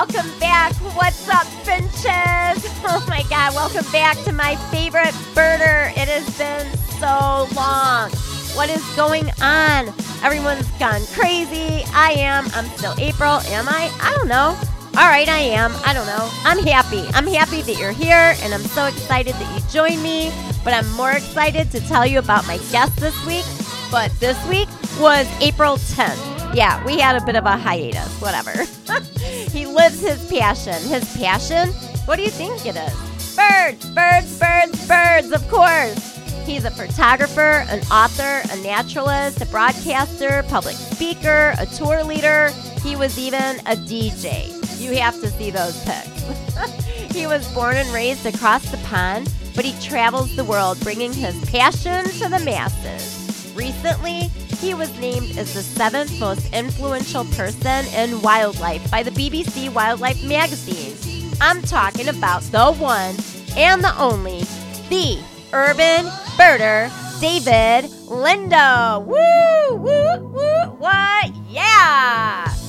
welcome back. What's up, Finches? Oh my God, welcome back to my favorite birder. It has been so long. What is going on? Everyone's gone crazy. I am. I'm still April. Am I? I don't know. All right, I am. I don't know. I'm happy. I'm happy that you're here, and I'm so excited that you joined me. But I'm more excited to tell you about my guest this week. But this week was April 10th. Yeah, we had a bit of a hiatus, whatever. lives his passion. His passion? What do you think it is? Birds, birds, birds, birds, of course. He's a photographer, an author, a naturalist, a broadcaster, public speaker, a tour leader. He was even a DJ. You have to see those pics. he was born and raised across the pond, but he travels the world bringing his passion to the masses. Recently, he was named as the seventh most influential person in wildlife by the BBC Wildlife magazine. I'm talking about the one and the only, the urban birder, David Lindo. Woo, woo, woo, what? Yeah!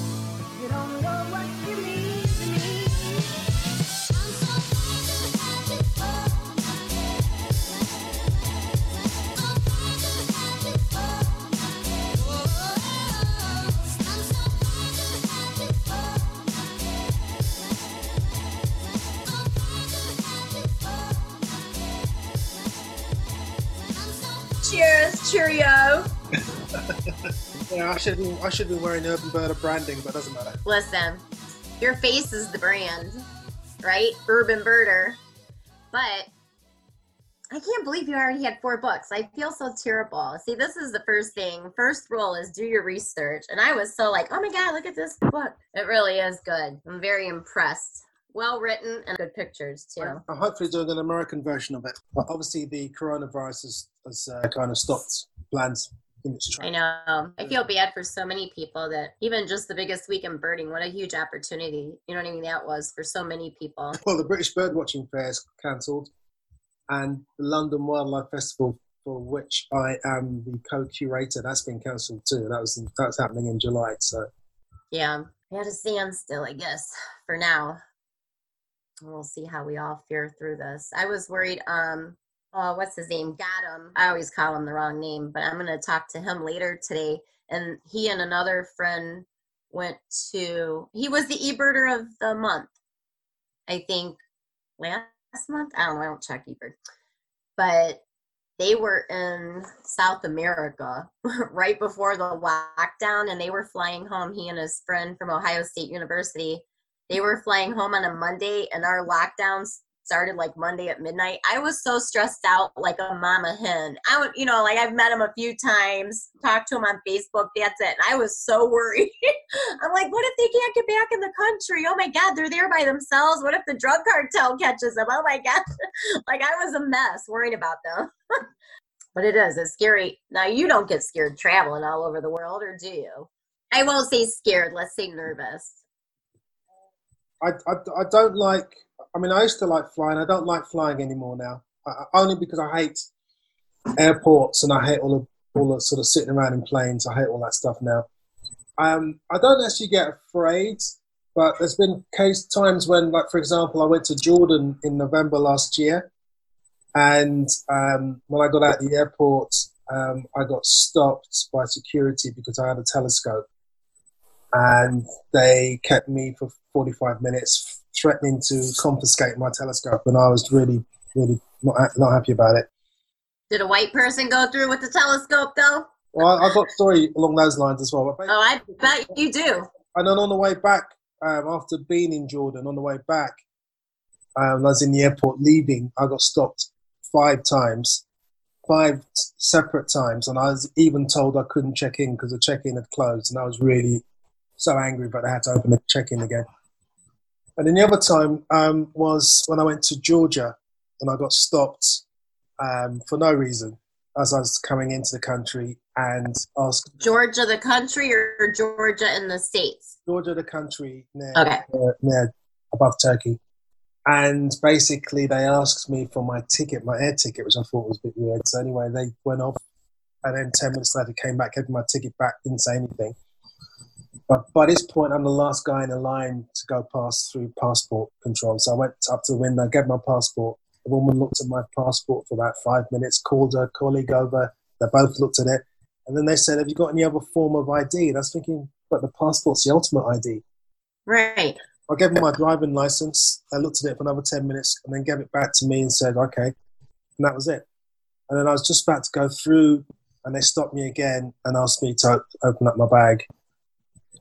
Cheerio. yeah, I should be, I should be wearing Urban Birder branding, but it doesn't matter. Listen, your face is the brand, right? Urban Birder. But I can't believe you already had four books. I feel so terrible. See, this is the first thing. First rule is do your research. And I was so like, oh my God, look at this book. It really is good. I'm very impressed well written and good pictures too. I'm hopefully doing an American version of it. But obviously, the coronavirus has, has uh, kind of stopped plans. In its track. I know. I feel bad for so many people that even just the biggest week in birding, what a huge opportunity. You know what I mean? That was for so many people. Well, the British Birdwatching Fair is cancelled, and the London Wildlife Festival, for which I am the co-curator, that's been cancelled too. That was that's happening in July. So yeah, we had to stand still, I guess, for now we'll see how we all fare through this. I was worried. Um, oh, what's his name? Gadam. I always call him the wrong name, but I'm going to talk to him later today. And he and another friend went to. He was the eBirder of the month, I think, last month. I don't know. I don't check eBird, but they were in South America right before the lockdown, and they were flying home. He and his friend from Ohio State University they were flying home on a Monday, and our lockdowns started like Monday at midnight. I was so stressed out, like a mama hen. I would, you know, like I've met him a few times, talked to him on Facebook. That's it. And I was so worried. I'm like, what if they can't get back in the country? Oh my God, they're there by themselves. What if the drug cartel catches them? Oh my God. like I was a mess worried about them. but it is, it's scary. Now, you don't get scared traveling all over the world, or do you? I won't say scared, let's say nervous. I, I, I don't like. I mean, I used to like flying. I don't like flying anymore now. I, only because I hate airports and I hate all the all the sort of sitting around in planes. I hate all that stuff now. Um, I don't actually get afraid, but there's been case times when, like for example, I went to Jordan in November last year, and um, when I got out of the airport, um, I got stopped by security because I had a telescope and they kept me for 45 minutes, threatening to confiscate my telescope, and I was really, really not, not happy about it. Did a white person go through with the telescope, though? Well, I, got a story along those lines as well. oh, I bet you do. And then on the way back, um, after being in Jordan, on the way back, um, I was in the airport leaving. I got stopped five times, five separate times, and I was even told I couldn't check in because the check-in had closed, and I was really so angry, but I had to open the check-in again. And then the other time um, was when I went to Georgia and I got stopped um, for no reason as I was coming into the country and asked Georgia the country or Georgia in the states? Georgia the country near, okay. near, near above Turkey. And basically, they asked me for my ticket, my air ticket, which I thought was a bit weird. So anyway, they went off, and then ten minutes later came back, gave me my ticket back, didn't say anything. But by this point, I'm the last guy in the line to go past through passport control. So I went up to the window, gave my passport. The woman looked at my passport for about five minutes, called her colleague over. They both looked at it. And then they said, Have you got any other form of ID? And I was thinking, But the passport's the ultimate ID. Right. I gave them my driving license. They looked at it for another 10 minutes and then gave it back to me and said, Okay. And that was it. And then I was just about to go through and they stopped me again and asked me to open up my bag.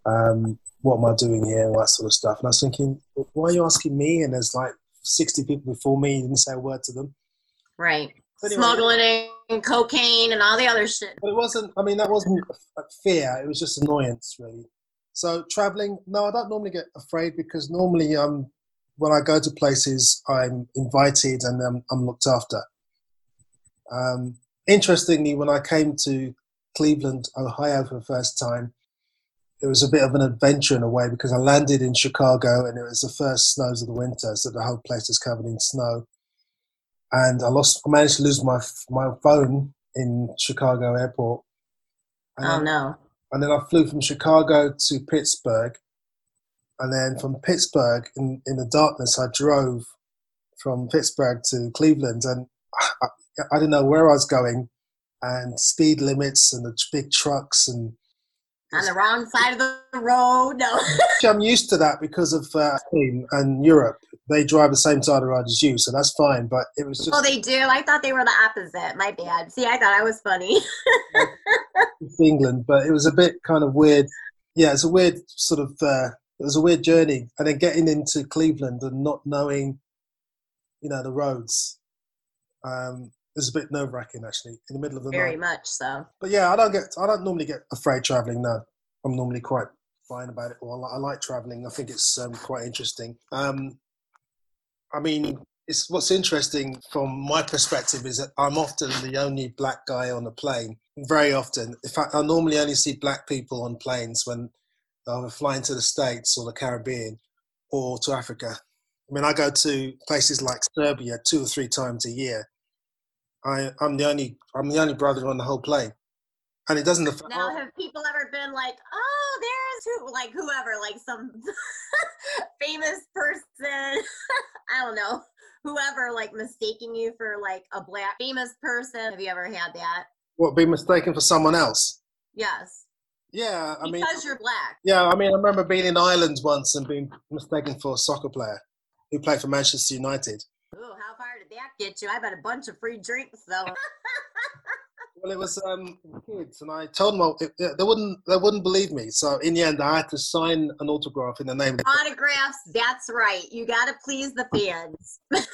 Um, what am I doing here? All that sort of stuff. And I was thinking, why are you asking me? And there's like 60 people before me. You didn't say a word to them. Right. Anyway, Smuggling and cocaine and all the other shit. But it wasn't, I mean, that wasn't fear. It was just annoyance, really. So traveling, no, I don't normally get afraid because normally um, when I go to places, I'm invited and um, I'm looked after. Um, interestingly, when I came to Cleveland, Ohio for the first time, it was a bit of an adventure in a way because I landed in Chicago and it was the first snows of the winter, so the whole place was covered in snow. And I lost, I managed to lose my my phone in Chicago airport. And oh no! And then I flew from Chicago to Pittsburgh, and then from Pittsburgh in in the darkness, I drove from Pittsburgh to Cleveland, and I, I didn't know where I was going, and speed limits and the big trucks and on the wrong side of the road. No. I'm used to that because of uh, and Europe. They drive the same side of the road as you, so that's fine. But it was just. Oh, they do. I thought they were the opposite. My bad. See, I thought I was funny. England, but it was a bit kind of weird. Yeah, it's a weird sort of. Uh, it was a weird journey, and then getting into Cleveland and not knowing, you know, the roads. Um, it was a bit nerve wracking actually in the middle of the Very night. Very much so. But yeah, I don't get I don't normally get afraid traveling. No, I'm normally quite fine about it. Well, I like traveling. I think it's um, quite interesting. Um, I mean, it's what's interesting from my perspective is that I'm often the only black guy on a plane. Very often, in fact, I normally only see black people on planes when I'm flying to the States or the Caribbean or to Africa. I mean, I go to places like Serbia two or three times a year, I, I'm the only I'm the only brother on the whole plane, and it doesn't affect. Now, have people ever been like, "Oh, there's who, like whoever, like some famous person, I don't know, whoever, like mistaking you for like a black famous person"? Have you ever had that? What, be mistaken for someone else? Yes. Yeah, I because mean, because you're black. Yeah, I mean, I remember being in Ireland once and being mistaken for a soccer player who played for Manchester United. Ooh, how far did that get you? I bet a bunch of free drinks though. well, it was um, kids, and I told them it, it, they wouldn't they wouldn't believe me. So in the end, I had to sign an autograph in the name. of the Autographs. That's right. You got to please the fans. I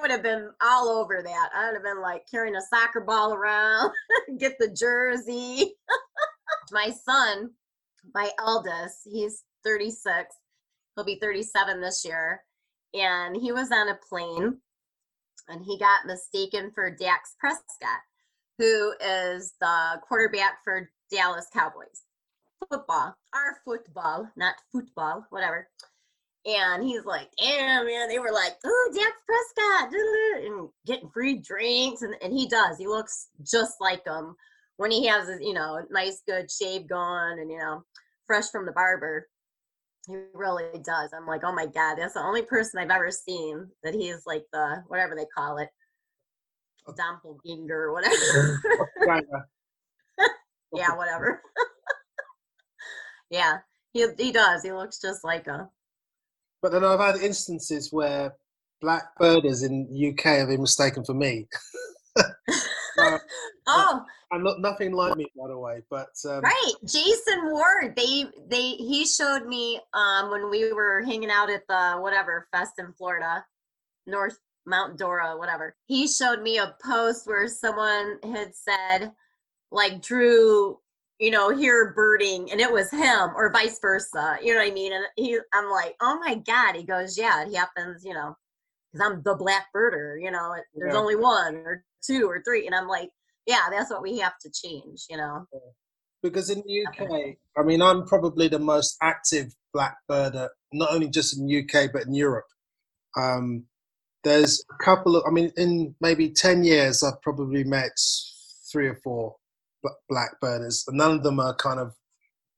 would have been all over that. I would have been like carrying a soccer ball around, get the jersey. my son, my eldest, he's 36 He'll be 37 this year. And he was on a plane and he got mistaken for Dak Prescott, who is the quarterback for Dallas Cowboys. Football, our football, not football, whatever. And he's like, damn, man. They were like, oh, Dak Prescott, and getting free drinks. And, and he does. He looks just like him when he has his, you know, nice, good shave going and, you know, fresh from the barber. He really does. I'm like, oh my god, that's the only person I've ever seen that he is like the whatever they call it, doppelganger or whatever. yeah, whatever. yeah, he he does. He looks just like a. But then I've had instances where black birders in the UK have been mistaken for me. uh, oh, I'm not nothing like me, by the way. But um, right, Jason Ward. They they he showed me um when we were hanging out at the whatever fest in Florida, North Mount Dora, whatever. He showed me a post where someone had said, like Drew, you know, here birding, and it was him, or vice versa. You know what I mean? And he, I'm like, oh my god. He goes, yeah, it happens. You know, because I'm the black birder. You know, there's yeah. only one or two or three, and I'm like yeah, that's what we have to change, you know. Because in the UK, I mean, I'm probably the most active black birder, not only just in the UK but in Europe. Um, there's a couple of, I mean, in maybe ten years, I've probably met three or four black birders, and none of them are kind of,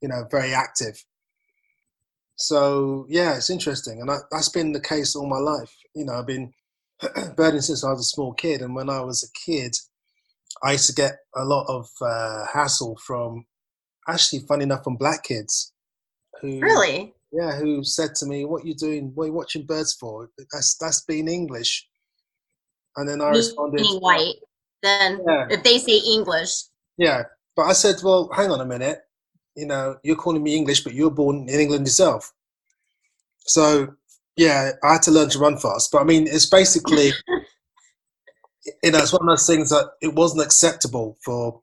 you know, very active. So yeah, it's interesting, and I, that's been the case all my life. You know, I've been birding since I was a small kid, and when I was a kid, I used to get a lot of uh, hassle from, actually, funny enough, from black kids, who Really? yeah, who said to me, "What you doing? What are you watching birds for? That's that's being English." And then I responded, "Being white. Then Yeah. if they say English, Yeah, but I said, well, hang on a minute. You know, you're calling me English, but you're born in England yourself. So, yeah, I had to learn to run fast. But I mean, it's basically, you know, it's one of those things that it wasn't acceptable for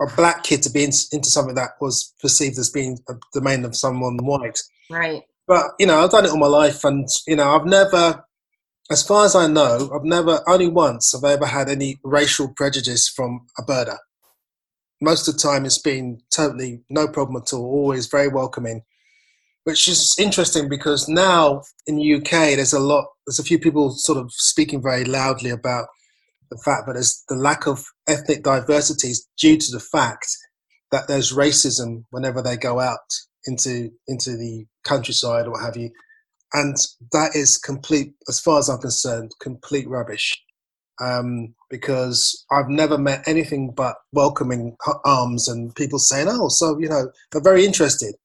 a black kid to be in, into something that was perceived as being uh, a domain of someone white. right? But, you know, I've done it all my life. And, you know, I've never, as far as I know, I've never, only once have I ever had any racial prejudice from a birder most of the time it's been totally no problem at all always very welcoming which is interesting because now in the uk there's a lot there's a few people sort of speaking very loudly about the fact that there's the lack of ethnic diversity is due to the fact that there's racism whenever they go out into into the countryside or what have you. And that is complete as far as i'm concerned complete rubbish. Um, because I've never met anything but welcoming arms and people saying, "Oh, so you know, they're very interested."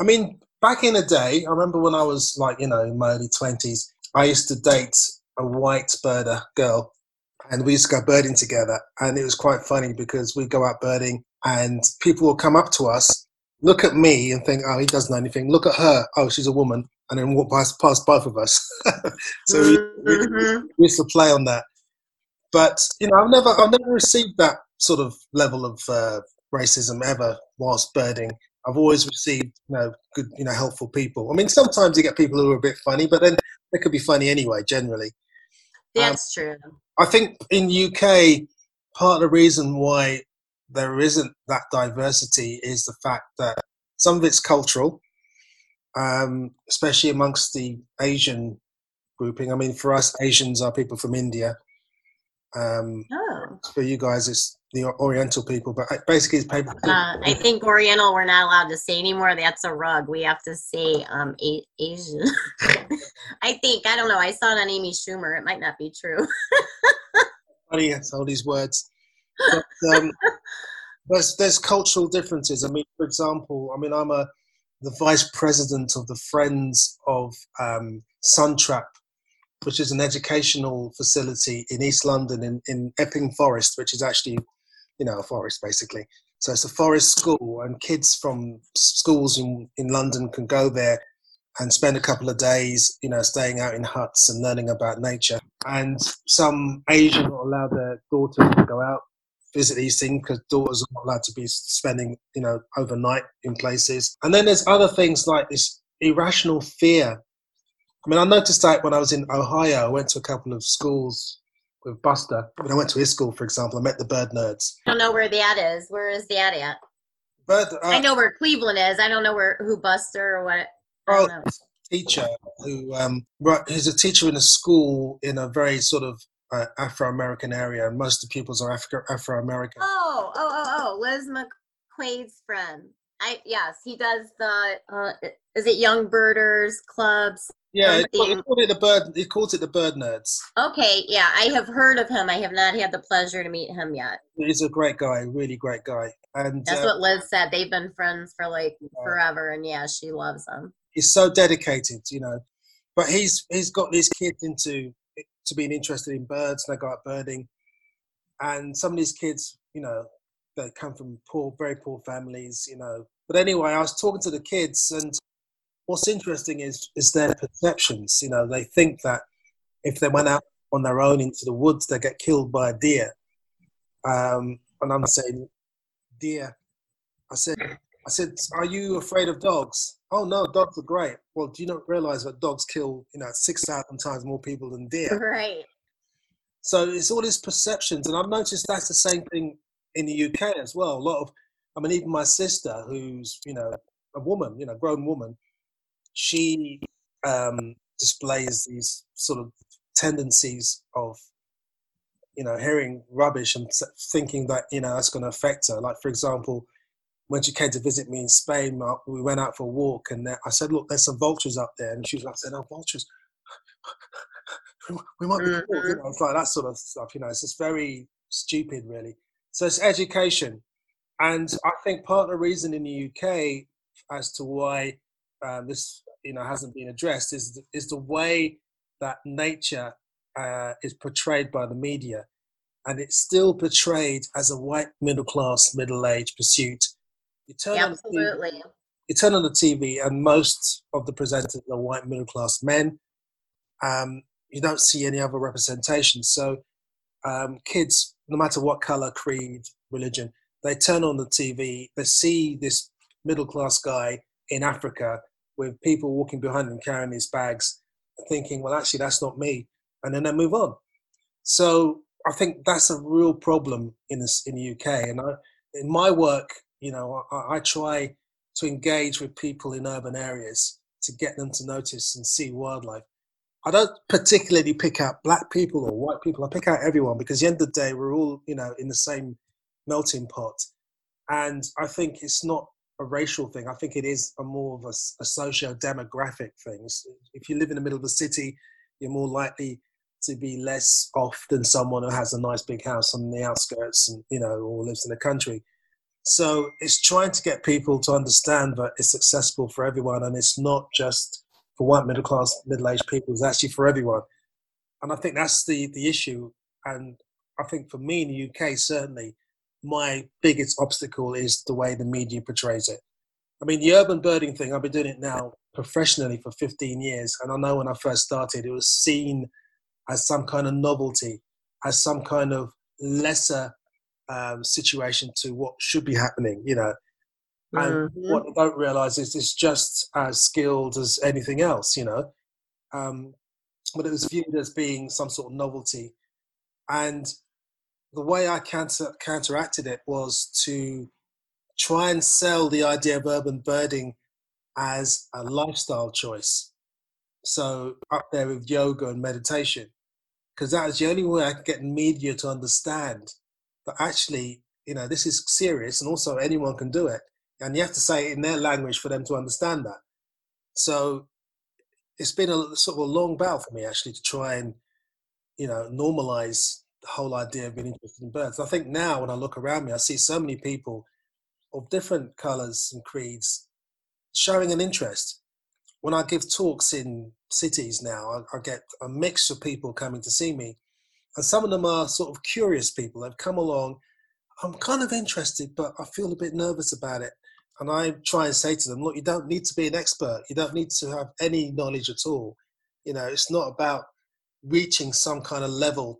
I mean, back in the day, I remember when I was like, you know, in my early twenties, I used to date a white birder girl, and we used to go birding together, and it was quite funny because we'd go out birding, and people would come up to us, look at me, and think, "Oh, he doesn't know anything." Look at her, "Oh, she's a woman," and then walk past, past both of us. so we, we, we used to play on that. But you know, I've never, I've never received that sort of level of uh, racism ever whilst birding. I've always received, you know, good, you know, helpful people. I mean, sometimes you get people who are a bit funny, but then they could be funny anyway. Generally, That's true. I think in UK, part of the reason why there isn't that diversity is the fact that some of it's cultural, um, especially amongst the Asian grouping. I mean, for us, Asians are people from India. Um, Oh, for you guys, it's the Oriental people, but basically, it's paper. uh, I think Oriental we're not allowed to say anymore. That's a rug. We have to say um a- Asian. I think I don't know. I saw it on Amy Schumer. It might not be true. funny all these words but um, there's there's cultural differences i mean for example i mean i'm a the vice president of the friends of um, suntrap which is an educational facility in east london in, in epping forest which is actually you know a forest basically so it's a forest school and kids from schools in, in london can go there and spend a couple of days, you know, staying out in huts and learning about nature. And some Asian not allowed their daughters to go out visit these things because daughters are not allowed to be spending, you know, overnight in places. And then there's other things like this irrational fear. I mean, I noticed that when I was in Ohio, I went to a couple of schools with Buster. When I went to his school, for example, I met the bird nerds. I don't know where that is. Where is that at? Bird, uh, I know where Cleveland is. I don't know where who Buster or what. Oh, know. teacher who um, right, he's a teacher in a school in a very sort of uh, Afro-American area, and most of the pupils are Afro- Afro-American. Oh, oh, oh, oh, Liz McQuaid's friend. I yes, he does the. Uh, is it Young Birders clubs? yeah, he called, it the bird. He calls it the bird nerds. Okay, yeah, I have heard of him. I have not had the pleasure to meet him yet. He's a great guy, really great guy, and That's uh, what Liz said. They've been friends for like forever, and yeah, she loves him. he's so dedicated, you know. But he's he's got these kids into to being interested in birds. and They go out birding, and some of these kids, you know, they come from poor, very poor families, you know. But anyway, I was talking to the kids, and what's interesting is is their perceptions. You know, they think that if they went out on their own into the woods, they get killed by a deer. Um, and I'm saying, deer. I said, I said, are you afraid of dogs? Oh no, dogs are great. Well, do you not realize that dogs kill, you know, six thousand times more people than deer? Right. So it's all these perceptions, and I've noticed that's the same thing in the UK as well. A lot of, I mean, even my sister, who's you know a woman, you know, grown woman, she um, displays these sort of tendencies of you know, hearing rubbish and thinking that you know that's going to affect her. Like for example, when she came to visit me in Spain, we went out for a walk, and I said, "Look, there's some vultures up there," and she was like, "said, oh, vultures." we might be mm-hmm. you know, it's like that sort of stuff you know it's just very stupid really so it's education and i think part of the reason in the uk as to why um, this you know hasn't been addressed is the, is the way that nature uh, is portrayed by the media and it's still portrayed as a white middle class middle aged pursuit you turn Absolutely. on the TV, you turn on the TV and most of the presenters are white middle class men um, you don't see any other representation. So um, kids, no matter what color, creed, religion, they turn on the TV, they see this middle class guy in Africa with people walking behind him carrying these bags, thinking, well, actually, that's not me. And then they move on. So I think that's a real problem in this in the UK. And I, in my work, you know, I, I try to engage with people in urban areas to get them to notice and see wildlife. I don't particularly pick out black people or white people. I pick out everyone because at the end of the day, we're all, you know, in the same melting pot. And I think it's not a racial thing. I think it is a more of a, a socio-demographic thing. If you live in the middle of the city, you're more likely to be less off than someone who has a nice big house on the outskirts and, you know, or lives in the country. So it's trying to get people to understand that it's accessible for everyone and it's not just for white middle class, middle aged people. It's actually for everyone. And I think that's the, the issue. And I think for me in the UK, certainly, my biggest obstacle is the way the media portrays it. I mean, the urban birding thing, I've been doing it now professionally for 15 years. And I know when I first started, it was seen as some kind of novelty, as some kind of lesser um, situation to what should be happening, you know. And mm-hmm. what they don't realize is it's just as skilled as anything else, you know. Um, but it was viewed as being some sort of novelty. And the way I counter, counteracted it was to try and sell the idea of urban birding as a lifestyle choice. So up there with yoga and meditation, because that is the only way I could get media to understand that actually, you know, this is serious and also anyone can do it and you have to say it in their language for them to understand that. So it's been a sort of a long battle for me actually to try and you know normalize the whole idea of being interested in birds. I think now when I look around me, I see so many people of different colours and creeds showing an interest. When I give talks in cities now, I, I get a mix of people coming to see me, and some of them are sort of curious people. They've come along. I'm kind of interested, but I feel a bit nervous about it and I try and say to them, look, you don't need to be an expert. You don't need to have any knowledge at all. You know, it's not about reaching some kind of level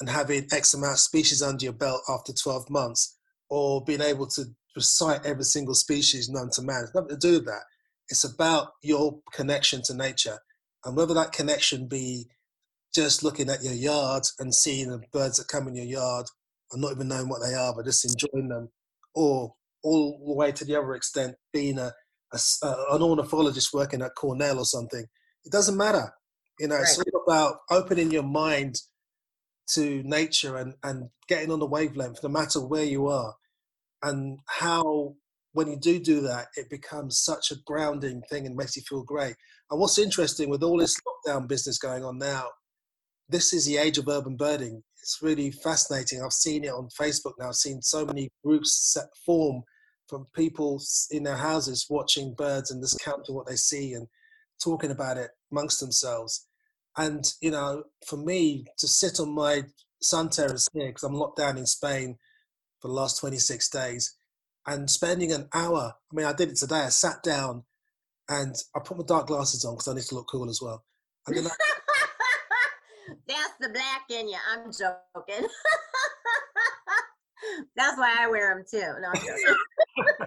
and having X amount of species under your belt after 12 months or being able to recite every single species known to man. It's nothing to do with that. It's about your connection to nature. And whether that connection be just looking at your yard and seeing the birds that come in your yard and not even knowing what they are, but just enjoying them, or all the way to the other extent being a, a, an ornithologist working at Cornell or something. It doesn't matter. You know, right. it's all about opening your mind to nature and, and getting on the wavelength, no matter where you are, and how when you do do that, it becomes such a grounding thing and makes you feel great. And what's interesting with all this lockdown business going on now, this is the age of urban birding. It's really fascinating. I've seen it on Facebook now. I've seen so many groups set form from people in their houses watching birds and just counting what they see and talking about it amongst themselves. And, you know, for me to sit on my sun terrace here, because I'm locked down in Spain for the last 26 days, and spending an hour, I mean, I did it today. I sat down and I put my dark glasses on because I need to look cool as well. I, That's the black in you. I'm joking. That's why I wear them too. No,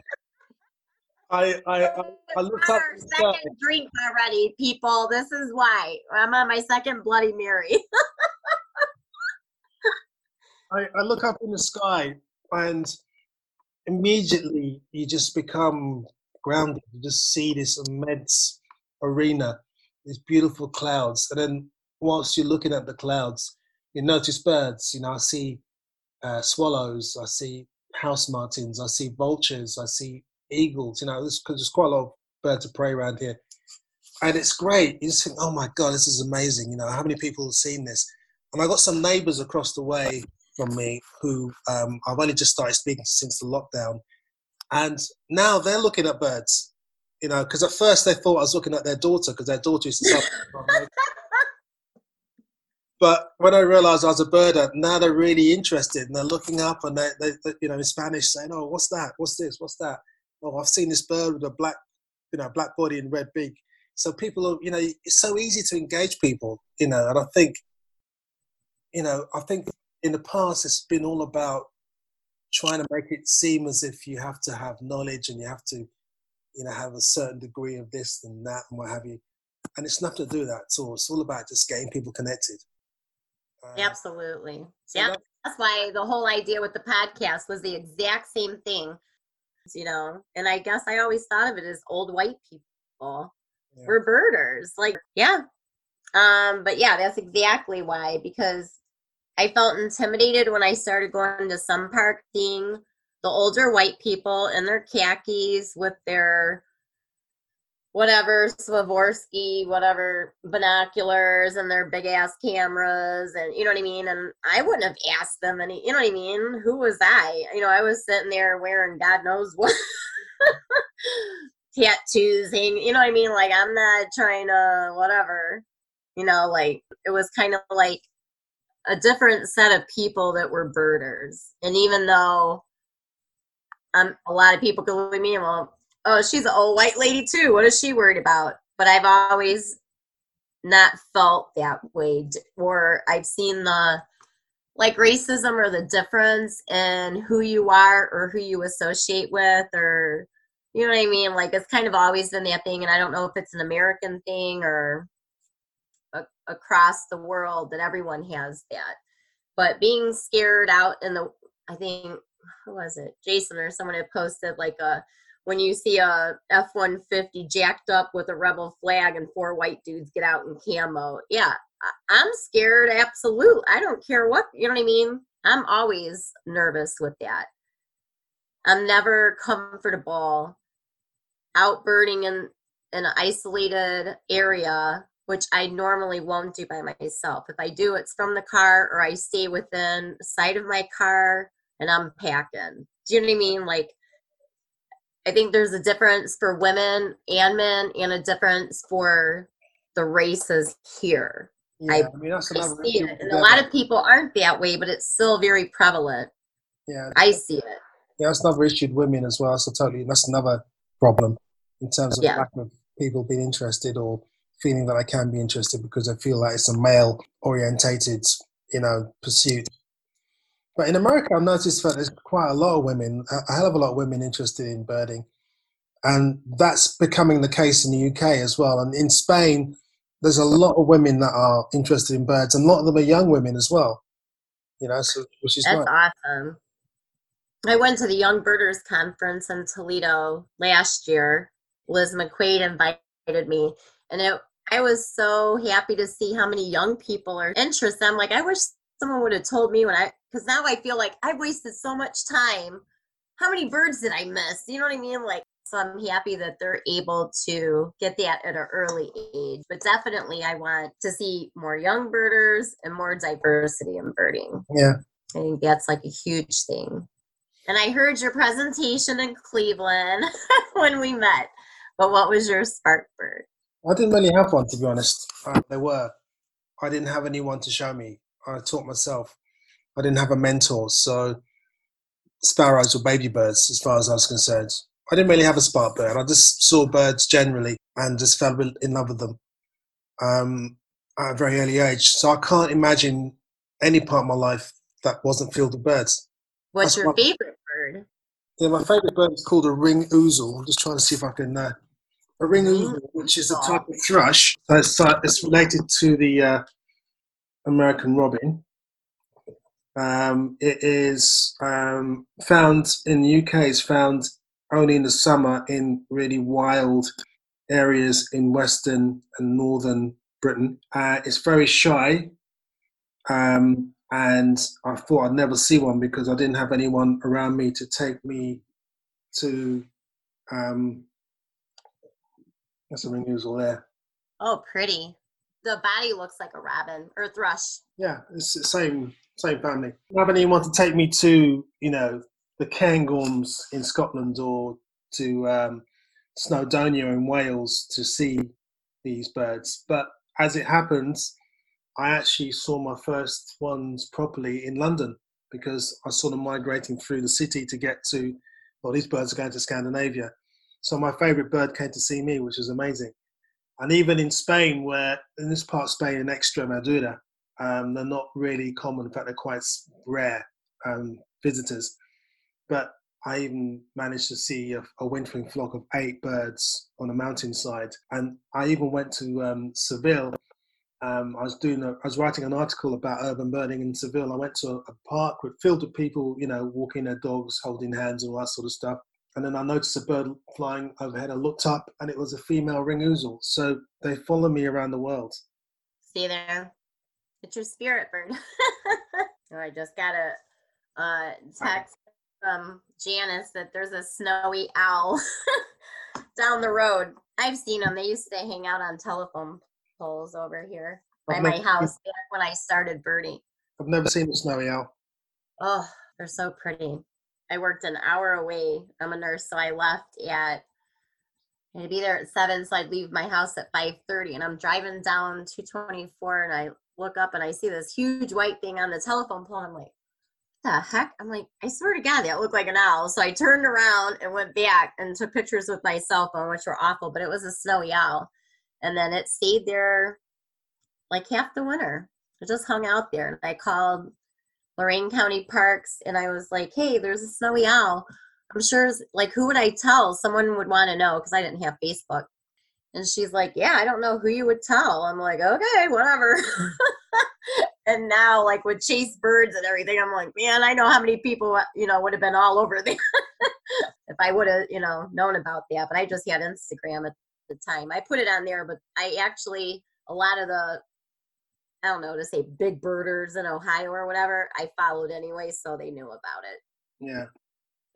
I, I, I, I looked up. Second drink already, people. This is why I'm on my second Bloody Mary. I, I look up in the sky and immediately you just become grounded. You just see this immense arena, these beautiful clouds, and then whilst you're looking at the clouds, you notice birds. You know, I see uh, swallows, I see house martins, I see vultures, I see eagles. You know, there's, there's quite a lot of birds of prey around here, and it's great. You just think, oh my god, this is amazing. You know, how many people have seen this? And I got some neighbours across the way from me who um, I've only just started speaking to since the lockdown, and now they're looking at birds. You know, because at first they thought I was looking at their daughter because their daughter used to. but when I realised I was a birder, now they're really interested and they're looking up and they, they, they, you know, in Spanish saying, "Oh, what's that? What's this? What's that? Oh, I've seen this bird with a black, you know, black body and red beak." So people are, you know, it's so easy to engage people, you know, and I think, you know, I think in the past it's been all about trying to make it seem as if you have to have knowledge and you have to you know, have a certain degree of this and that and what have you. And it's nothing to do with that at all. It's all about just getting people connected. Uh, Absolutely. So yeah. That, that's why the whole idea with the podcast was the exact same thing. You know, and I guess I always thought of it as old white people. Yeah. We're birders. Like, yeah. Um, but yeah, that's exactly why, because I felt intimidated when I started going to some park seeing the older white people in their khakis with their whatever Swarovski, whatever binoculars and their big ass cameras and you know what I mean? And I wouldn't have asked them any you know what I mean? Who was I? You know, I was sitting there wearing God knows what tattoos hang you know what I mean? Like I'm not trying to whatever. You know, like it was kind of like a different set of people that were birders. And even though um, a lot of people go with me and well, oh, she's an old white lady too. What is she worried about? But I've always not felt that way, or I've seen the like racism or the difference in who you are or who you associate with, or you know what I mean. Like it's kind of always been that thing, and I don't know if it's an American thing or a, across the world that everyone has that. But being scared out in the, I think who was it? Jason or someone had posted like a when you see a F one fifty jacked up with a rebel flag and four white dudes get out in camo. Yeah, I'm scared. Absolute. I don't care what you know what I mean. I'm always nervous with that. I'm never comfortable out birding in, in an isolated area, which I normally won't do by myself. If I do, it's from the car or I stay within sight of my car and I'm packing. Do you know what I mean? Like, I think there's a difference for women and men, and a difference for the races here. Yeah, I, I mean, that's I see it. And a lot of people aren't that way, but it's still very prevalent. Yeah, I see it. Yeah, that's another issue with women as well. So totally, that's another problem in terms of yeah. lack of people being interested or feeling that I can be interested because I feel like it's a male orientated, you know, pursuit. But in America, I've noticed that there's quite a lot of women, a hell of a lot of women interested in birding. And that's becoming the case in the UK as well. And in Spain, there's a lot of women that are interested in birds, and a lot of them are young women as well. You know, so which is that's nice. awesome. I went to the Young Birders Conference in Toledo last year. Liz McQuaid invited me, and it, I was so happy to see how many young people are interested. I'm like, I wish someone would have told me when I because now I feel like I've wasted so much time. How many birds did I miss? You know what I mean? Like, so I'm happy that they're able to get that at an early age. But definitely, I want to see more young birders and more diversity in birding. Yeah. I think that's like a huge thing. And I heard your presentation in Cleveland when we met. But what was your spark bird? I didn't really have one, to be honest. Uh, there were. I didn't have anyone to show me. I taught myself. I didn't have a mentor, so sparrows were baby birds as far as I was concerned. I didn't really have a spark bird. I just saw birds generally and just fell in love with them um, at a very early age. So I can't imagine any part of my life that wasn't filled with birds. What's That's your my, favorite bird? Yeah, my favorite bird is called a ring ouzel. I'm just trying to see if I can. Uh, a ring ouzel, which is a type of thrush. It's, uh, it's related to the uh, American robin. Um, it is um, found in the UK. It's found only in the summer in really wild areas in western and northern Britain. Uh, it's very shy. um, and I thought I'd never see one because I didn't have anyone around me to take me to. Um, that's a ring there. Oh, pretty. The body looks like a robin or thrush. Yeah, it's the same same family. Have anyone to take me to, you know, the Cairngorms in Scotland or to um, Snowdonia in Wales to see these birds. But as it happens, I actually saw my first ones properly in London because I saw them migrating through the city to get to, well, these birds are going to Scandinavia. So my favorite bird came to see me, which was amazing. And even in Spain, where in this part of Spain, in Extremadura, um, they're not really common. In fact, they're quite rare um, visitors. But I even managed to see a, a, wintering flock of eight birds on a mountainside. And I even went to um, Seville. Um, I was doing, a, I was writing an article about urban birding in Seville. I went to a, a park with, filled with people, you know, walking their dogs, holding hands, and all that sort of stuff. And then I noticed a bird flying overhead. I looked up, and it was a female ring ouzel. So they follow me around the world. See you there, it's your spirit bird. oh, I just got a uh, text from Janice that there's a snowy owl down the road. I've seen them. They used to hang out on telephone poles over here by I've my never, house back when I started birding. I've never seen a snowy owl. Oh, they're so pretty. I worked an hour away. I'm a nurse, so I left at I had to be there at seven, so I'd leave my house at five thirty, and I'm driving down 224, and I look up and I see this huge white thing on the telephone pole. I'm like, the heck? I'm like, I swear to God, that looked like an owl. So I turned around and went back and took pictures with my cell phone, which were awful, but it was a snowy owl. And then it stayed there like half the winter. It just hung out there. And I called Lorain County Parks and I was like, hey, there's a snowy owl. I'm sure, like, who would I tell? Someone would want to know because I didn't have Facebook. And she's like, Yeah, I don't know who you would tell. I'm like, Okay, whatever. and now, like with chase birds and everything, I'm like, Man, I know how many people, uh, you know, would have been all over there if I would have, you know, known about that. But I just had Instagram at the time. I put it on there, but I actually, a lot of the, I don't know, to say big birders in Ohio or whatever, I followed anyway, so they knew about it. Yeah.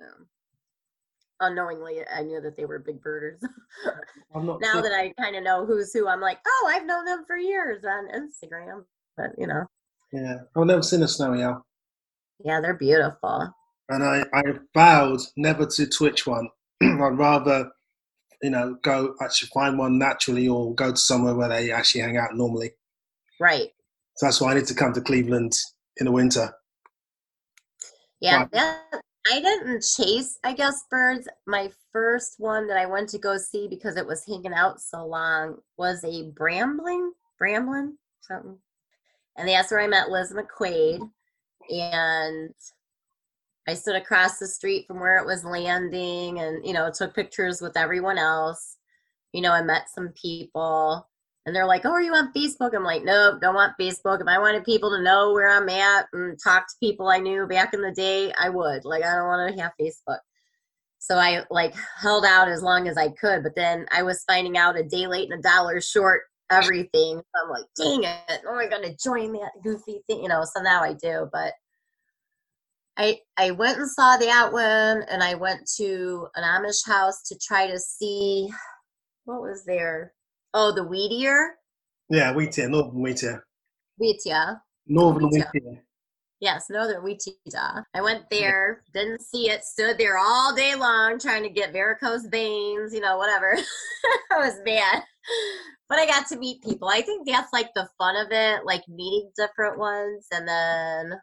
Um, unknowingly I knew that they were big birders. now sure. that I kind of know who's who, I'm like, oh, I've known them for years on Instagram. But you know. Yeah, I've never seen a snowy owl. Yeah, they're beautiful. And I, I vowed never to twitch one. I'd rather, you know, go actually find one naturally or go to somewhere where they actually hang out normally. Right. So that's why I need to come to Cleveland in the winter. Yeah, that, I didn't chase, I guess, birds. My first one that I went to go see because it was hanging out so long was a brambling, brambling, something. And that's where I met Liz McQuaid. And I stood across the street from where it was landing and, you know, took pictures with everyone else. You know, I met some people. And they're like, "Oh, are you on Facebook?" I'm like, "Nope, don't want Facebook. If I wanted people to know where I'm at and talk to people I knew back in the day, I would. Like, I don't want to have Facebook." So I like held out as long as I could, but then I was finding out a day late and a dollar short everything. So I'm like, "Dang it! Oh, I gotta join that goofy thing," you know. So now I do, but I I went and saw that one, and I went to an Amish house to try to see what was there Oh, the wheatear? Yeah, wheatear, northern wheatear. Wheatear. Northern wheatear. Yes, northern wheatear. I went there, didn't see it, stood there all day long trying to get varicose veins, you know, whatever. I was mad. But I got to meet people. I think that's like the fun of it, like meeting different ones. And then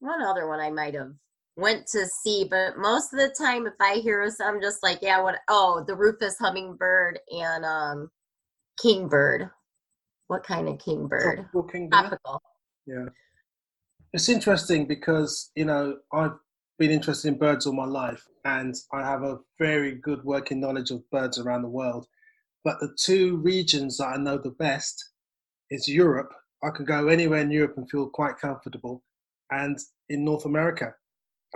one other one I might have went to see, but most of the time, if I hear some, I'm just like, yeah, what? Oh, the rufous hummingbird and um, kingbird. What kind of kingbird? Tropical kingbird. Tropical. Yeah. It's interesting because you know I've been interested in birds all my life, and I have a very good working knowledge of birds around the world. But the two regions that I know the best is Europe. I can go anywhere in Europe and feel quite comfortable, and in North America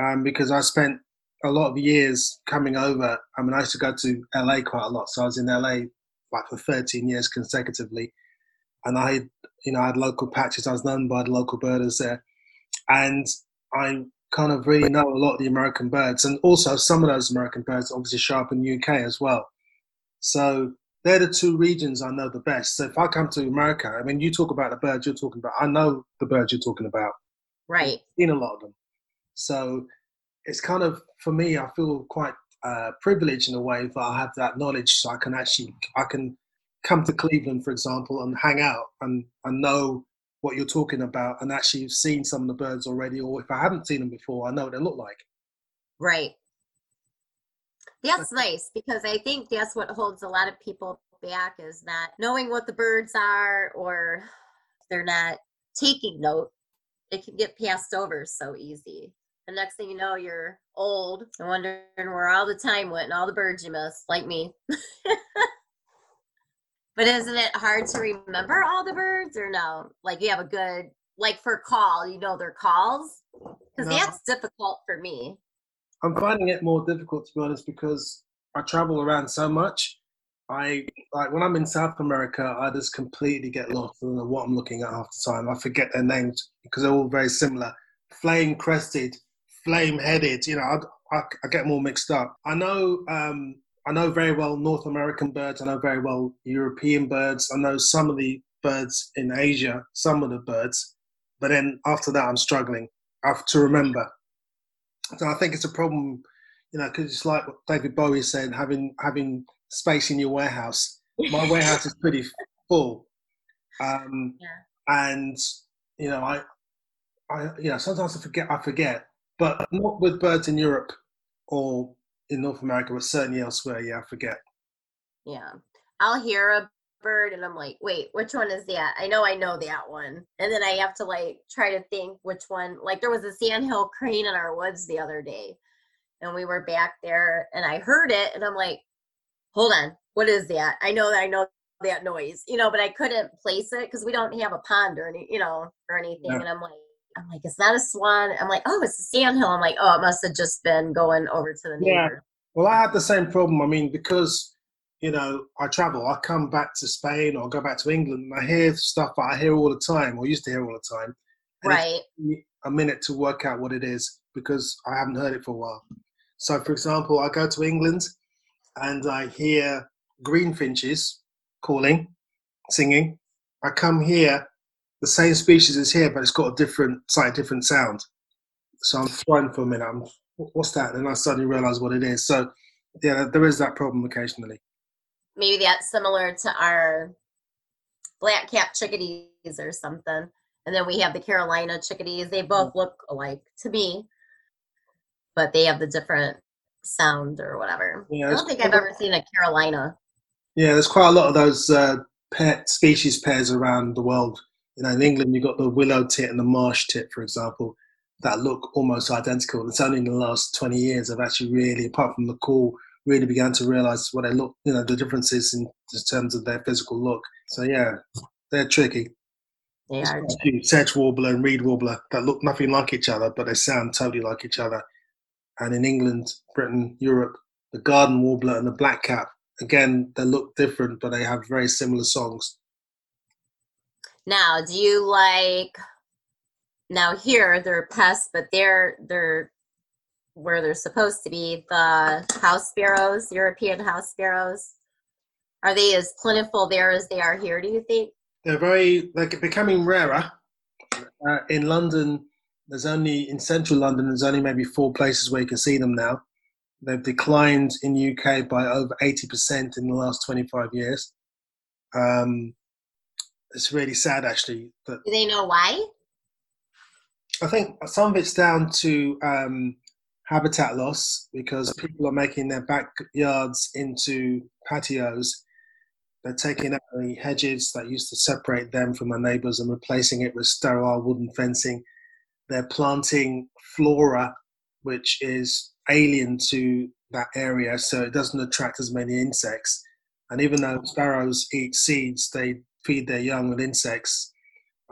um, because I spent a lot of years coming over. I mean, I used to go to LA quite a lot, so I was in LA like for 13 years consecutively. and I you know, I had local patches. I was known by the local birders there, and I kind of really know a lot of the American birds, and also some of those American birds obviously show up in the UK as well. So they're the two regions I know the best. So if I come to America, I mean, you talk about the birds you're talking about. I know the birds you're talking about. Right. I've seen a lot of them. So it's kind of for me. I feel quite uh, privileged in a way that I have that knowledge, so I can actually I can come to Cleveland, for example, and hang out and and know what you're talking about, and actually you've seen some of the birds already, or if I haven't seen them before, I know what they look like. Right. That's nice because I think that's what holds a lot of people back is that knowing what the birds are or they're not taking note. It can get passed over so easy. The next thing you know, you're old and wondering where all the time went and all the birds you missed, like me. but isn't it hard to remember all the birds or no? Like you have a good, like for call, you know their calls? Because No. that's difficult for me. I'm finding it more difficult to be honest because I travel around so much. I like when I'm in South America, I just completely get lost. I don't know what I'm looking at half the time. I forget their names because they're all very similar. Flame crested, flame headed. You know, I, I, I get more mixed up. I know um, I know very well North American birds. I know very well European birds. I know some of the birds in Asia, some of the birds. But then after that, I'm struggling. To remember. So I think it's a problem, you know, because it's like what David Bowie said, having having space in your warehouse. My warehouse is pretty full, um, Yeah. and you know, I, I, you know, sometimes I forget. I forget, but not with birds in Europe or in North America, but certainly elsewhere. Yeah, I forget. Yeah. I'll hear a bird and I'm like, wait, which one is that? I know I know that one. And then I have to like try to think which one. Like there was a sandhill crane in our woods the other day. And we were back there and I heard it and I'm like, hold on, what is that? I know that I know that noise, you know, but I couldn't place it because we don't have a pond or any, you know, or anything. Yeah. And I'm like, I'm like, it's not a swan. I'm like, oh, it's a sandhill. I'm like, oh, it must have just been going over to the neighbor. Yeah. Well, I had the same problem. I mean, because you know, I travel. I come back to Spain or go back to England, and I hear stuff that I hear all the time, or used to hear all the time. Right. A minute to work out what it is because I haven't heard it for a while. So, for example, I go to England and I hear greenfinches calling, singing. I come here, the same species is here, but it's got a different, slightly different sound. So I'm thrown for a minute. I'm, what's that? And then I suddenly realise what it is. So, yeah, there is that problem occasionally. maybe that's similar to our black cap chickadees or something. And then we have the Carolina chickadees. They both look alike to me, but they have the different sound or whatever. Yeah, I don't think I've ever seen a Carolina. Yeah, there's quite a lot of those uh, pet species pairs around the world. You know, in England, you've got the willow tit and the marsh tit, for example, that look almost identical. It's only in the last 20 years I've actually really, apart from the call, really began to realize what they look, you know, the differences in terms of their physical look. So, yeah, they're tricky. They are. Sedge warbler and reed warbler that look nothing like each other, but they sound totally like each other. And in England, Britain, Europe, the garden warbler and the black cap, again, they look different, but they have very similar songs. Now, do you like? Now here they're pests, but they're they're where they're supposed to be. The house sparrows, European house sparrows, are they as plentiful there as they are here? Do you think? They're very, they're becoming rarer. Uh, in London, there's only, in central London, there's only maybe four places where you can see them now. They've declined in UK by over 80% in the last 25 years. Um, it's really sad, actually, that Do they know why? I think some of it's down to um, habitat loss because people are making their backyards into patios. They're taking out the hedges that used to separate them from their neighbours and replacing it with sterile wooden fencing. They're planting flora, which is alien to that area, so it doesn't attract as many insects. And even though sparrows eat seeds, they feed their young with insects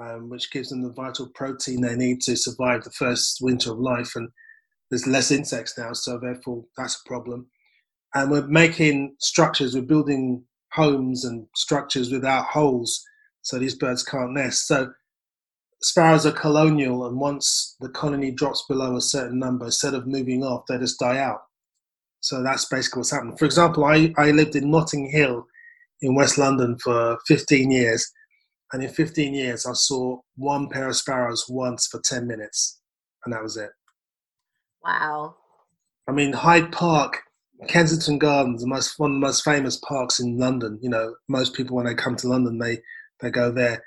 um, which gives them the vital protein they need to survive the first winter of life. And there's less insects now, so therefore that's a problem. And we're making structures, we're building homes and structures without holes. so these birds can't nest. So sparrows are colonial, and once the colony drops below a certain number, instead of moving off, they just die out. So that's basically what's happened. For example, I, I lived in Notting Hill in West London for 15 years, and in 15 years, I saw one pair of sparrows once for 10 minutes, and that was it. Wow. I mean, Hyde Park, Kensington Gardens, the most one of the most famous parks in London. You know, most people when they come to London, they they go there.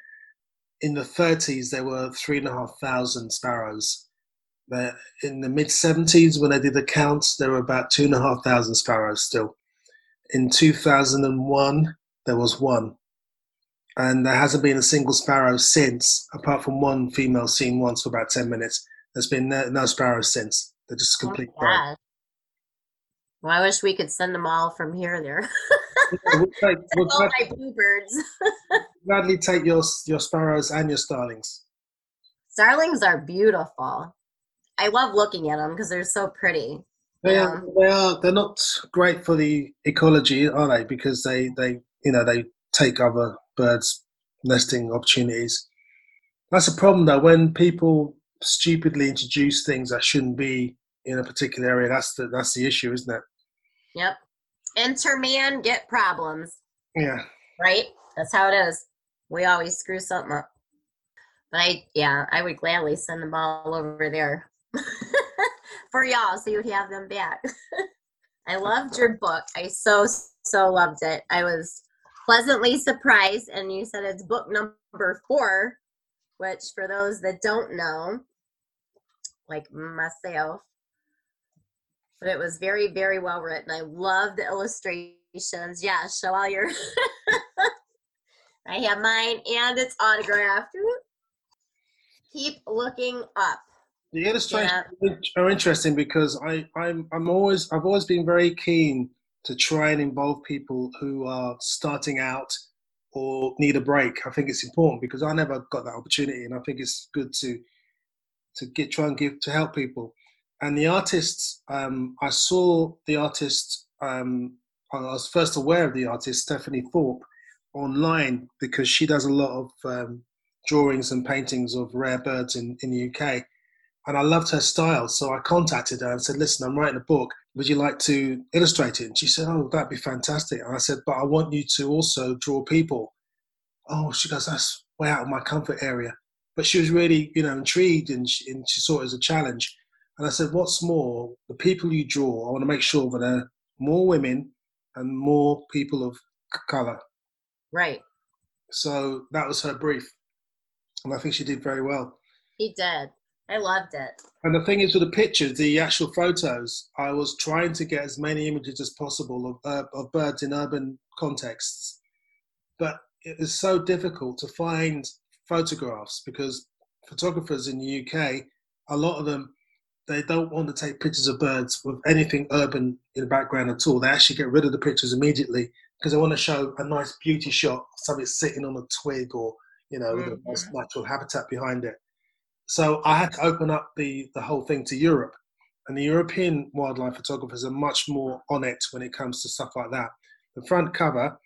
In the 30s, there were three and a half thousand sparrows. In the mid 70s, when they did the counts, there were about two and a half thousand sparrows still. In 2001, there was one and there hasn't been a single sparrow since, apart from one female seen once for about 10 minutes. There's been no, no sparrows since. They're just complete. Oh well, I wish we could send them all from here there. we'll take, we'll all my bluebirds. gladly take your, your sparrows and your starlings. Starlings are beautiful. I love looking at them because they're so pretty. They are, they are. They're not great for the ecology, are they? Because they, they, you know, they take other birds' nesting opportunities. That's a problem though. When people stupidly introduce things that shouldn't be in a particular area, that's the that's the issue, isn't it? Yep. Enter man, get problems. Yeah. Right. That's how it is. We always screw something up. But I, yeah, I would gladly send them all over there for y'all so you'd have them back. I loved your book. I so, so loved it. I was pleasantly surprised. And you said it's book number four, which for those that don't know, like myself, but it was very, very well written. I love the illustrations. Yeah, show all your. I have mine and it's autographed. Keep looking up. The illustrations yeah. are interesting because I, I'm, I'm always, I've always been very keen to try and involve people who are starting out or need a break. I think it's important because I never got that opportunity, and I think it's good to to get try and give to help people. And the artists, um, I saw the artist. Um, I was first aware of the artist Stephanie Thorpe online because she does a lot of um, drawings and paintings of rare birds in, in the UK. And I loved her style. So I contacted her and said, Listen, I'm writing a book would you like to illustrate it? And she said, oh, that'd be fantastic. And I said, but I want you to also draw people. Oh, she goes, that's way out of my comfort area. But she was really, you know, intrigued and she, and she saw it as a challenge. And I said, what's more, the people you draw, I want to make sure that there are more women and more people of color. Right. So that was her brief. And I think she did very well. He did. I loved it. And the thing is, with the pictures, the actual photos, I was trying to get as many images as possible of, uh, of birds in urban contexts. But it is so difficult to find photographs because photographers in the UK, a lot of them, they don't want to take pictures of birds with anything urban in the background at all. They actually get rid of the pictures immediately because they want to show a nice beauty shot, of something sitting on a twig or, you know, mm-hmm. with a nice mm-hmm. natural habitat behind it. So I had to open up the, the whole thing to Europe. And the European wildlife photographers are much more on it when it comes to stuff like that. The front cover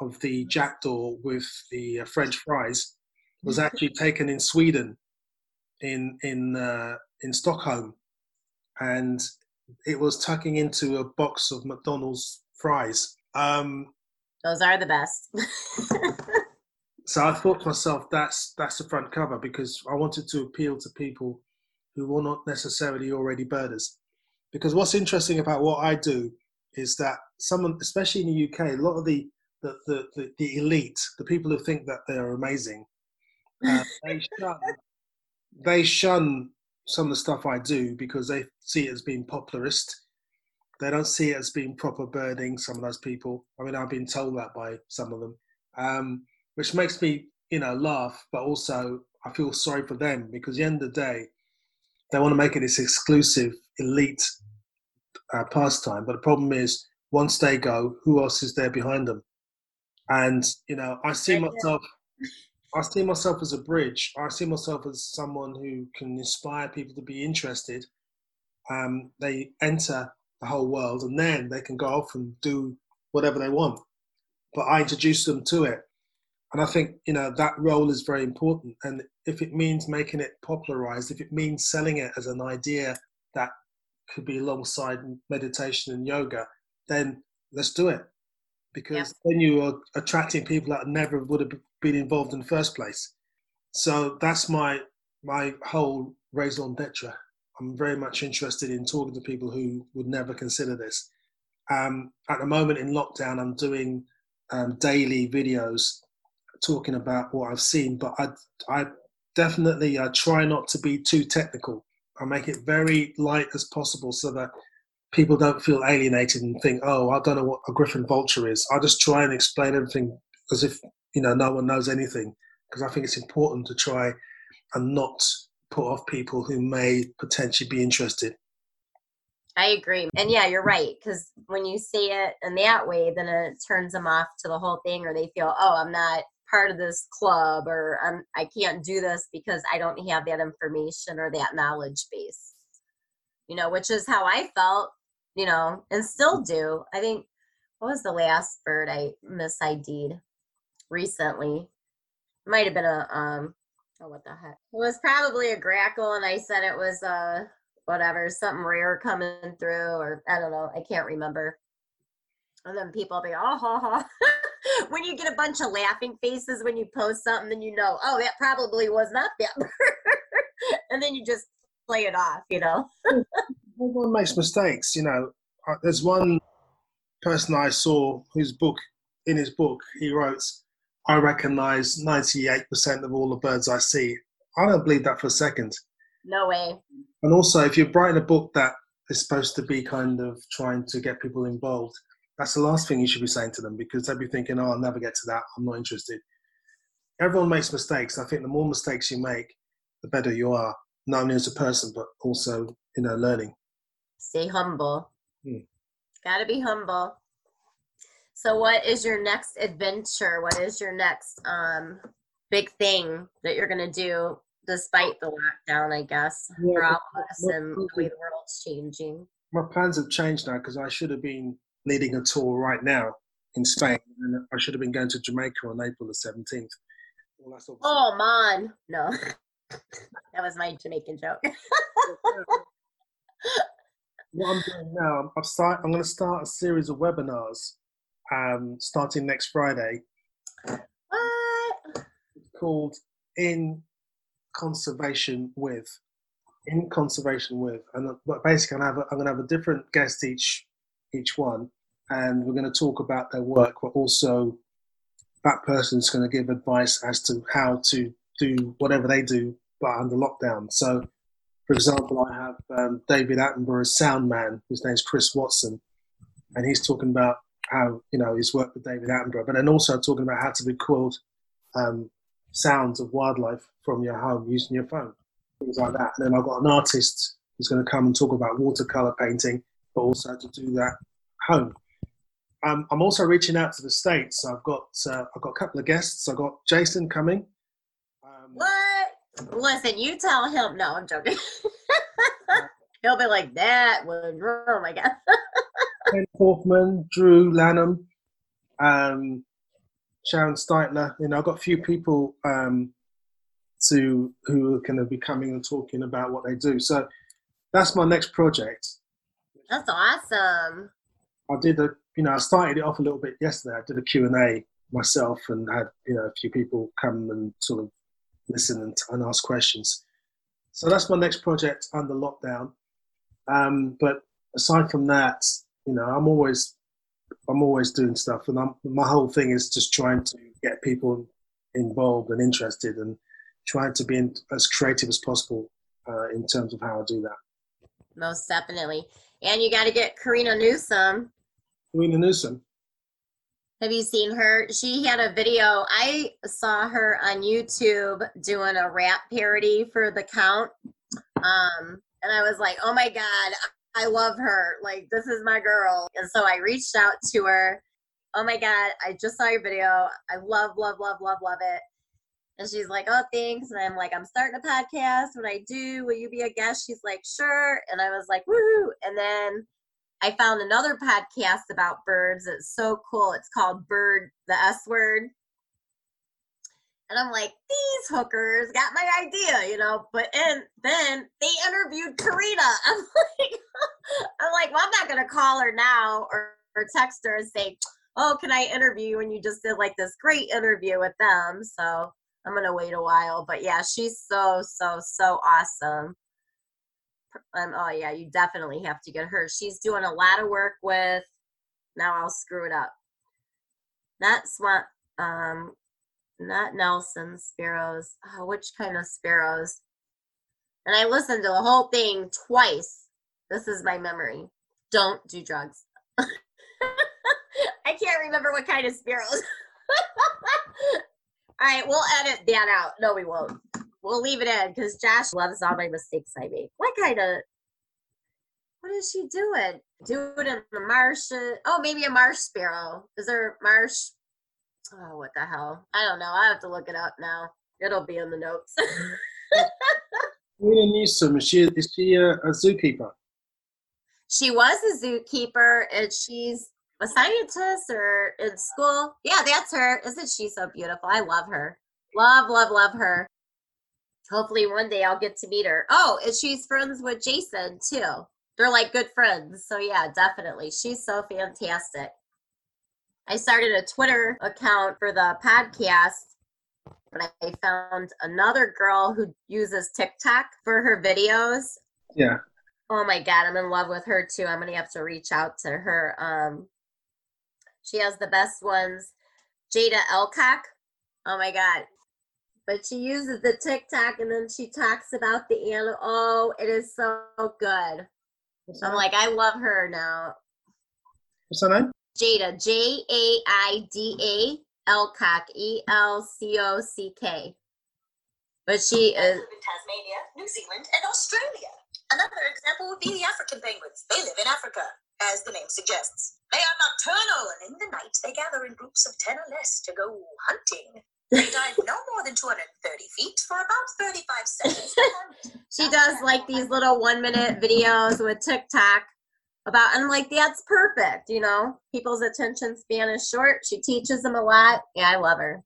of the jackdaw with the uh, French fries was actually taken in Sweden, in in uh, in Stockholm, and it was tucking into a box of McDonald's fries. Um, Those are the best. so I thought to myself, that's that's the front cover because I wanted to appeal to people who were not necessarily already birders. Because what's interesting about what I do is that someone, especially in the UK, a lot of the the, the, the, the elite, the people who think that they're amazing, uh, they shun they shun some of the stuff I do because they see it as being popularist. They don't see it as being proper birding. Some of those people. I mean, I've been told that by some of them. Um, which makes me, you know, laugh, but also I feel sorry for them because at the end of the day, they want to make it this exclusive elite uh, pastime. But the problem is, once they go, who else is there behind them? And you know, I see myself. I see myself as a bridge. I see myself as someone who can inspire people to be interested. Um, they enter the whole world, and then they can go off and do whatever they want. But I introduce them to it, And I think you know that role is very important. And if it means making it popularized, if it means selling it as an idea that could be alongside meditation and yoga, then let's do it. Because then you are attracting people that never would have been involved in the first place. So that's my my whole raison d'etre. I'm very much interested in talking to people who would never consider this. Um, at the moment in lockdown, I'm doing um, daily videos talking about what I've seen, but I, I definitely uh, try not to be too technical. I make it very light as possible so that people don't feel alienated and think, oh, I don't know what a griffin vulture is. I just try and explain everything as if you know no one knows anything because I think it's important to try and not put off people who may potentially be interested. I agree. And yeah, you're right. Because when you say it in that way, then it turns them off to the whole thing, or they feel, oh, I'm not part of this club, or I'm, I can't do this because I don't have that information or that knowledge base. You know, which is how I felt, you know, and still do. I think, what was the last bird I mis ID'd recently? Might have been a, um, oh, what the heck? It was probably a grackle, and I said it was, uh, whatever, something rare coming through, or I don't know, I can't remember. And then people be, oh, ha, ha. you get a bunch of laughing faces when you post something, then you know, oh, that probably was not that and then you just play it off, you know. Everyone makes mistakes, you know. There's one person I saw whose book, in his book, he wrote, I recognize 98% of all the birds I see. I don't believe that for a second. No way. And also, if you're writing a book that is supposed to be kind of trying to get people involved, that's the last thing you should be saying to them because they'll be thinking, oh, I'll never get to that. I'm not interested. Everyone makes mistakes. I think the more mistakes you make, the better you are, not only as a person, but also, you know, learning. Stay humble. Hmm. Got to be humble. So, what is your next adventure? What is your next um, big thing that you're going to do despite the lockdown, I guess, yeah, for all of us and the way the world's changing. My plans have changed now because I should have been leading a tour right now in Spain, and I should have been going to Jamaica on April the 17th. Well, oh, man. No. that was my Jamaican joke. what I'm doing now, I'm, start, I'm going to start a series of webinars um, starting next Friday. What? It's called In conservation with in conservation with and but basically I'm, I'm going to have a different guest each each one and we're going to talk about their work but also that person's going to give advice as to how to do whatever they do but under lockdown so for example i have um, david attenborough's sound man his name's chris watson and he's talking about how you know he's worked with david attenborough but then also talking about how to record um, sounds of wildlife from your home using your phone, things like that. And then I've got an artist who's going to come and talk about watercolor painting, but also to do that home. Um, I'm also reaching out to the states. So I've got uh, I've got a couple of guests. I've got Jason coming. Um, what? Listen, you tell him. No, I'm joking. He'll be like that. Would Oh my god. Ken Hoffman, Drew Lanham, um, Sharon Stiteler. You know, I've got a few people um, to who are going to be coming and talking about what they do. So that's my next project. That's awesome. I did a, you know, I started it off a little bit yesterday. I did a Q and A myself and had, you know, a few people come and sort of listen and, and ask questions. So that's my next project under lockdown. Um, but aside from that, you know, I'm always I'm always doing stuff, and I'm, my whole thing is just trying to get people involved and interested, and trying to be in, as creative as possible uh, in terms of how I do that. Most definitely, and you got to get Corina Newsome. Corina Newsome. Have you seen her? She had a video. I saw her on YouTube doing a rap parody for The Count. Um, and I was like, oh my God, I love her. Like, this is my girl. And so I reached out to her. Oh my God, I just saw your video. I love, love, love, love, love it. And she's like, oh, thanks. And I'm like, I'm starting a podcast. When I do, will you be a guest? She's like, sure. And I was like, woohoo. And then I found another podcast about birds. It's so cool. It's called Bird, the S word. And I'm like, these hookers got my idea, you know. But and then they interviewed Corina. I'm like, I'm like, well, I'm not gonna call her now or, or text her and say, oh, can I interview you? And you just did like this great interview with them. So I'm gonna wait a while. But yeah, she's so so so awesome. Um, oh yeah, you definitely have to get her. She's doing a lot of work with. Now I'll screw it up. Not swamp. Um, not Nelson sparrows. Oh, which kind of sparrows? And I listened to the whole thing twice. This is my memory. Don't do drugs. I can't remember what kind of sparrows. all right, we'll edit that out. No, we won't. We'll leave it in because Josh loves all my mistakes I make. What kind of? What is she doing? Do it in the marsh? Oh, maybe a marsh sparrow. Is there marsh? Oh, what the hell? I don't know. I have to look it up now. It'll be in the notes. Corina Newsome, is she, is she a, a zookeeper? she was a zookeeper and she's a scientist or in school. Yeah, that's her. Isn't she so beautiful? I love her. Love, love, love her. Hopefully one day I'll get to meet her. Oh, and she's friends with Jason too. They're like good friends. So yeah, definitely. She's so fantastic. I started a Twitter account for the podcast, but I found another girl who uses TikTok for her videos. Yeah. Oh my god, I'm in love with her too. I'm gonna have to reach out to her. Um, she has the best ones. Jaida Elcock. Oh my god. But she uses the TikTok and then she talks about the animal. Oh, it is so good. I'm like, I love her now. What's her name? Jaida, J A I D A Elcock, E L C O C K. But she They is, in Tasmania, New Zealand, and Australia. Another example would be the African penguins. They live in Africa, as the name suggests. They are nocturnal, and in the night they gather in groups of 10 or less to go hunting. They dive no more than 230 feet for about 35 seconds. she does like these little one minute videos with TikTok about, and I'm like, that's perfect. You know, people's attention span is short. She teaches them a lot. Yeah, I love her.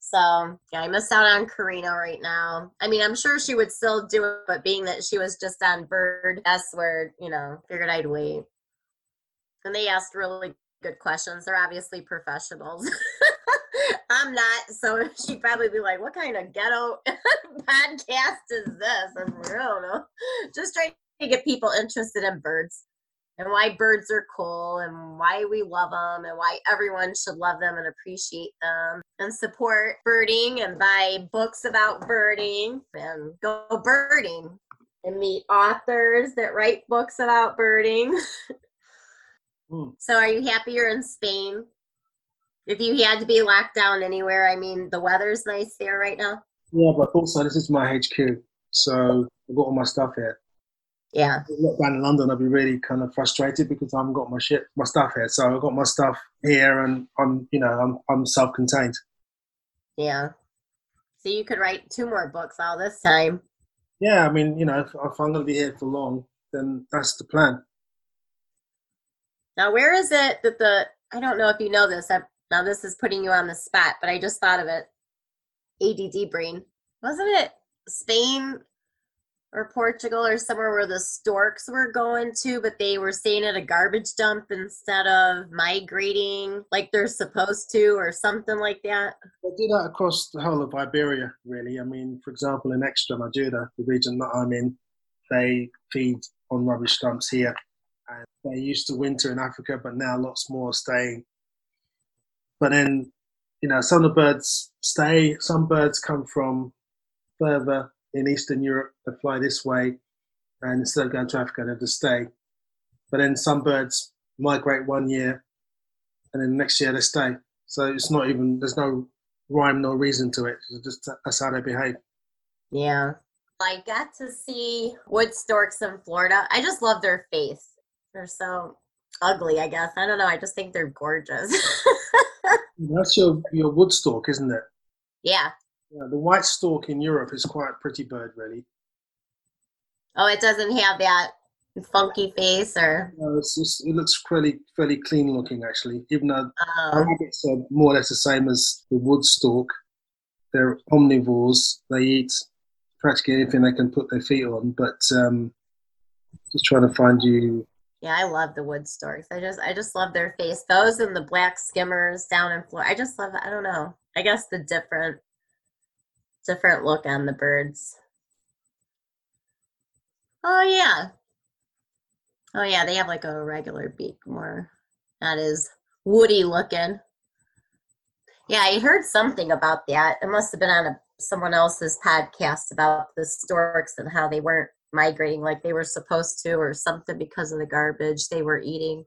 So yeah, I miss out on Corina right now. I mean, I'm sure she would still do it, but being that she was just on Bird S word, you know, figured I'd wait. And they asked really good questions. They're obviously professionals. I'm not, so she'd probably be like, "What kind of ghetto podcast is this?" And I don't know. Just trying to get people interested in birds and why birds are cool and why we love them and why everyone should love them and appreciate them and support birding and buy books about birding and go birding and meet authors that write books about birding. Hmm. So, are you happy you're in Spain? If you had to be locked down anywhere, I mean, the weather's nice there right now. Yeah, but also this is my HQ, so I've got all my stuff here. Yeah. Look down in London, I'd be really kind of frustrated because I haven't got my shit, my stuff here. So I've got my stuff here, and I'm, you know, I'm, I'm self-contained. Yeah. So you could write two more books all this time. Yeah, I mean, you know, if, if I'm going to be here for long, then that's the plan. Now, where is it that the I don't know if you know this. I, now this is putting you on the spot, but I just thought of it. ADD brain. Wasn't it Spain or Portugal or somewhere where the storks were going to, but they were staying at a garbage dump instead of migrating like they're supposed to or something like that? They do that across the whole of Iberia, really. I mean, for example, in Extremadura, the region that I'm in, they feed on rubbish dumps here. And they used to winter in Africa, but now lots more are staying. But then, you know, some of the birds stay, some birds come from further in Eastern Europe, they fly this way, and instead of going to Africa, they just stay. But then some birds migrate one year, and then next year they stay. So it's not even, there's no rhyme, no reason to it. It's just that's how they behave. Yeah. I got to see wood storks in Florida. I just love their face. They're so ugly, I guess. I don't know. I just think they're gorgeous. That's your, your wood stork, isn't it? yeah. Yeah, the white stork in Europe is quite a pretty bird, really. Oh, it doesn't have that funky face or. No, it's just, it looks fairly fairly clean looking, actually. Even though Um, rabbits are more or less the same as the wood stork, they're omnivores. They eat practically anything they can put their feet on. But um, just trying to find you. Yeah, I love the wood storks. I just I just love their face. Those and the black skimmers down in Florida. I just love I don't know. I guess the different different look on the birds. Oh yeah. Oh yeah, they have like a regular beak more. That is woody looking. Yeah, I heard something about that. It must have been on a, someone else's podcast about the storks and how they weren't migrating like they were supposed to or something because of the garbage they were eating.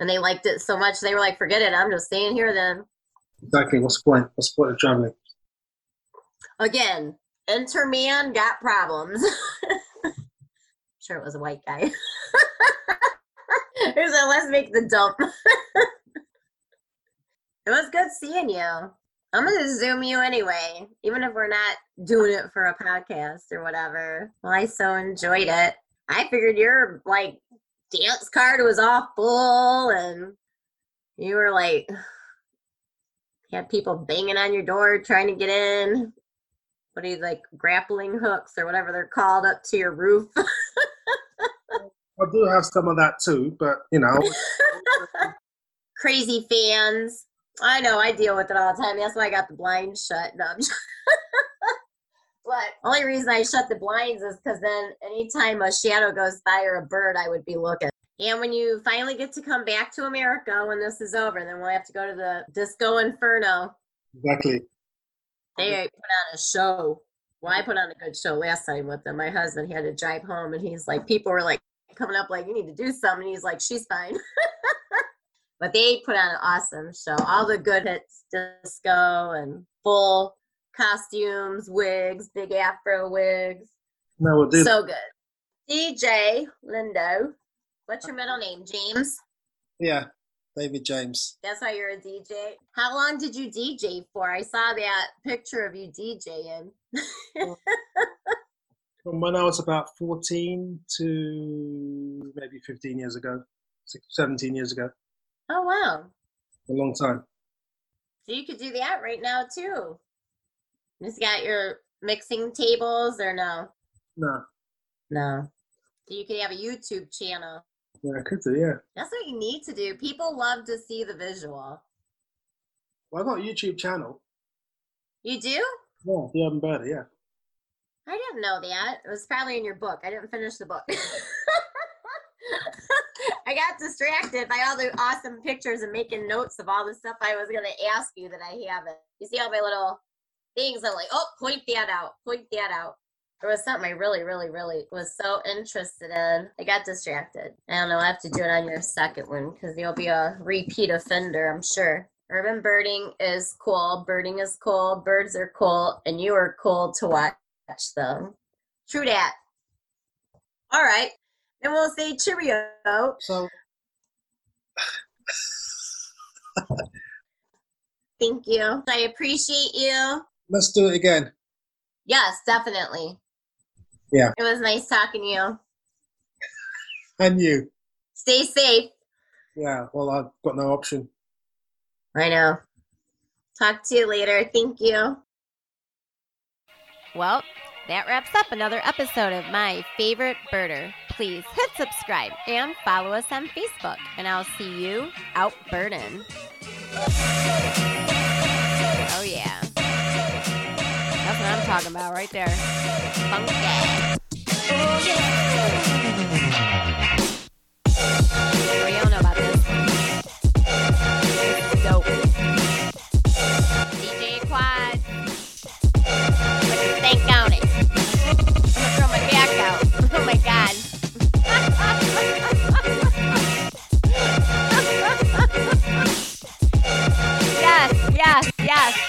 And they liked it so much they were like, forget it, I'm just staying here then. Exactly. What's the point? What's the point of traveling? Again, enter man got problems. sure it was a white guy. He said, let's make the dump. it was good seeing you. I'm gonna zoom you anyway, even if we're not doing it for a podcast or whatever. Well, I so enjoyed it. I figured your like dance card was all full and you were like had people banging on your door trying to get in. What are you like grappling hooks or whatever they're called up to your roof? I do have some of that too, but you know, Crazy fans. I know, I deal with it all the time. That's why I got the blinds shut. No, I'm just- but only reason I shut the blinds is because then anytime a shadow goes by or a bird, I would be looking. And when you finally get to come back to America when this is over, then we'll have to go to the Disco Inferno. exactly. They put on a show. Well, I put on a good show last time with them. My husband had to drive home, and he's like, people were like coming up, like, you need to do something. And he's like, she's fine. but they put on an awesome show. All the good hits, disco and full costumes, wigs, big afro wigs. No. So good. DJ Lindo. What's your middle name? James? yeah, David James. That's why you're a DJ. How long did you DJ for? I saw that picture of you DJing. From when I was about 14 to maybe 15 years ago, six, 17 years ago, Oh wow. a long time. So you could do that right now too. You just got your mixing tables or no? No, No. So you could have a YouTube channel. yeah, I could do, yeah. That's what you need to do. People love to see the visual. Well, I've got a YouTube channel. You do? Yeah, Birder, yeah. I didn't know that. It was probably in your book. I didn't finish the book. I got distracted by all the awesome pictures and making notes of all the stuff I was to ask you that I haven't. You see all my little things? I'm like, oh, point that out, point that out. There was something I really, really, really was so interested in. I got distracted. I don't know. I have to do it on your second one because you'll be a repeat offender, I'm sure. Urban birding is cool. Birding is cool. Birds are cool. And you are cool to watch them. True that. All right. Then we'll say cheerio. So, Thank you. I appreciate you. let's do it again. Yes, definitely. Yeah. It was nice talking to you. And you. Stay safe. Yeah, well, I've got no option. I know. Talk to you later. Thank you. Well, that wraps up another episode of My Favorite Birder. Please hit subscribe and follow us on Facebook, and I'll see you out birding. Oh, yeah. That's what I'm talking about right there. Funky. Oh, yeah. Yes,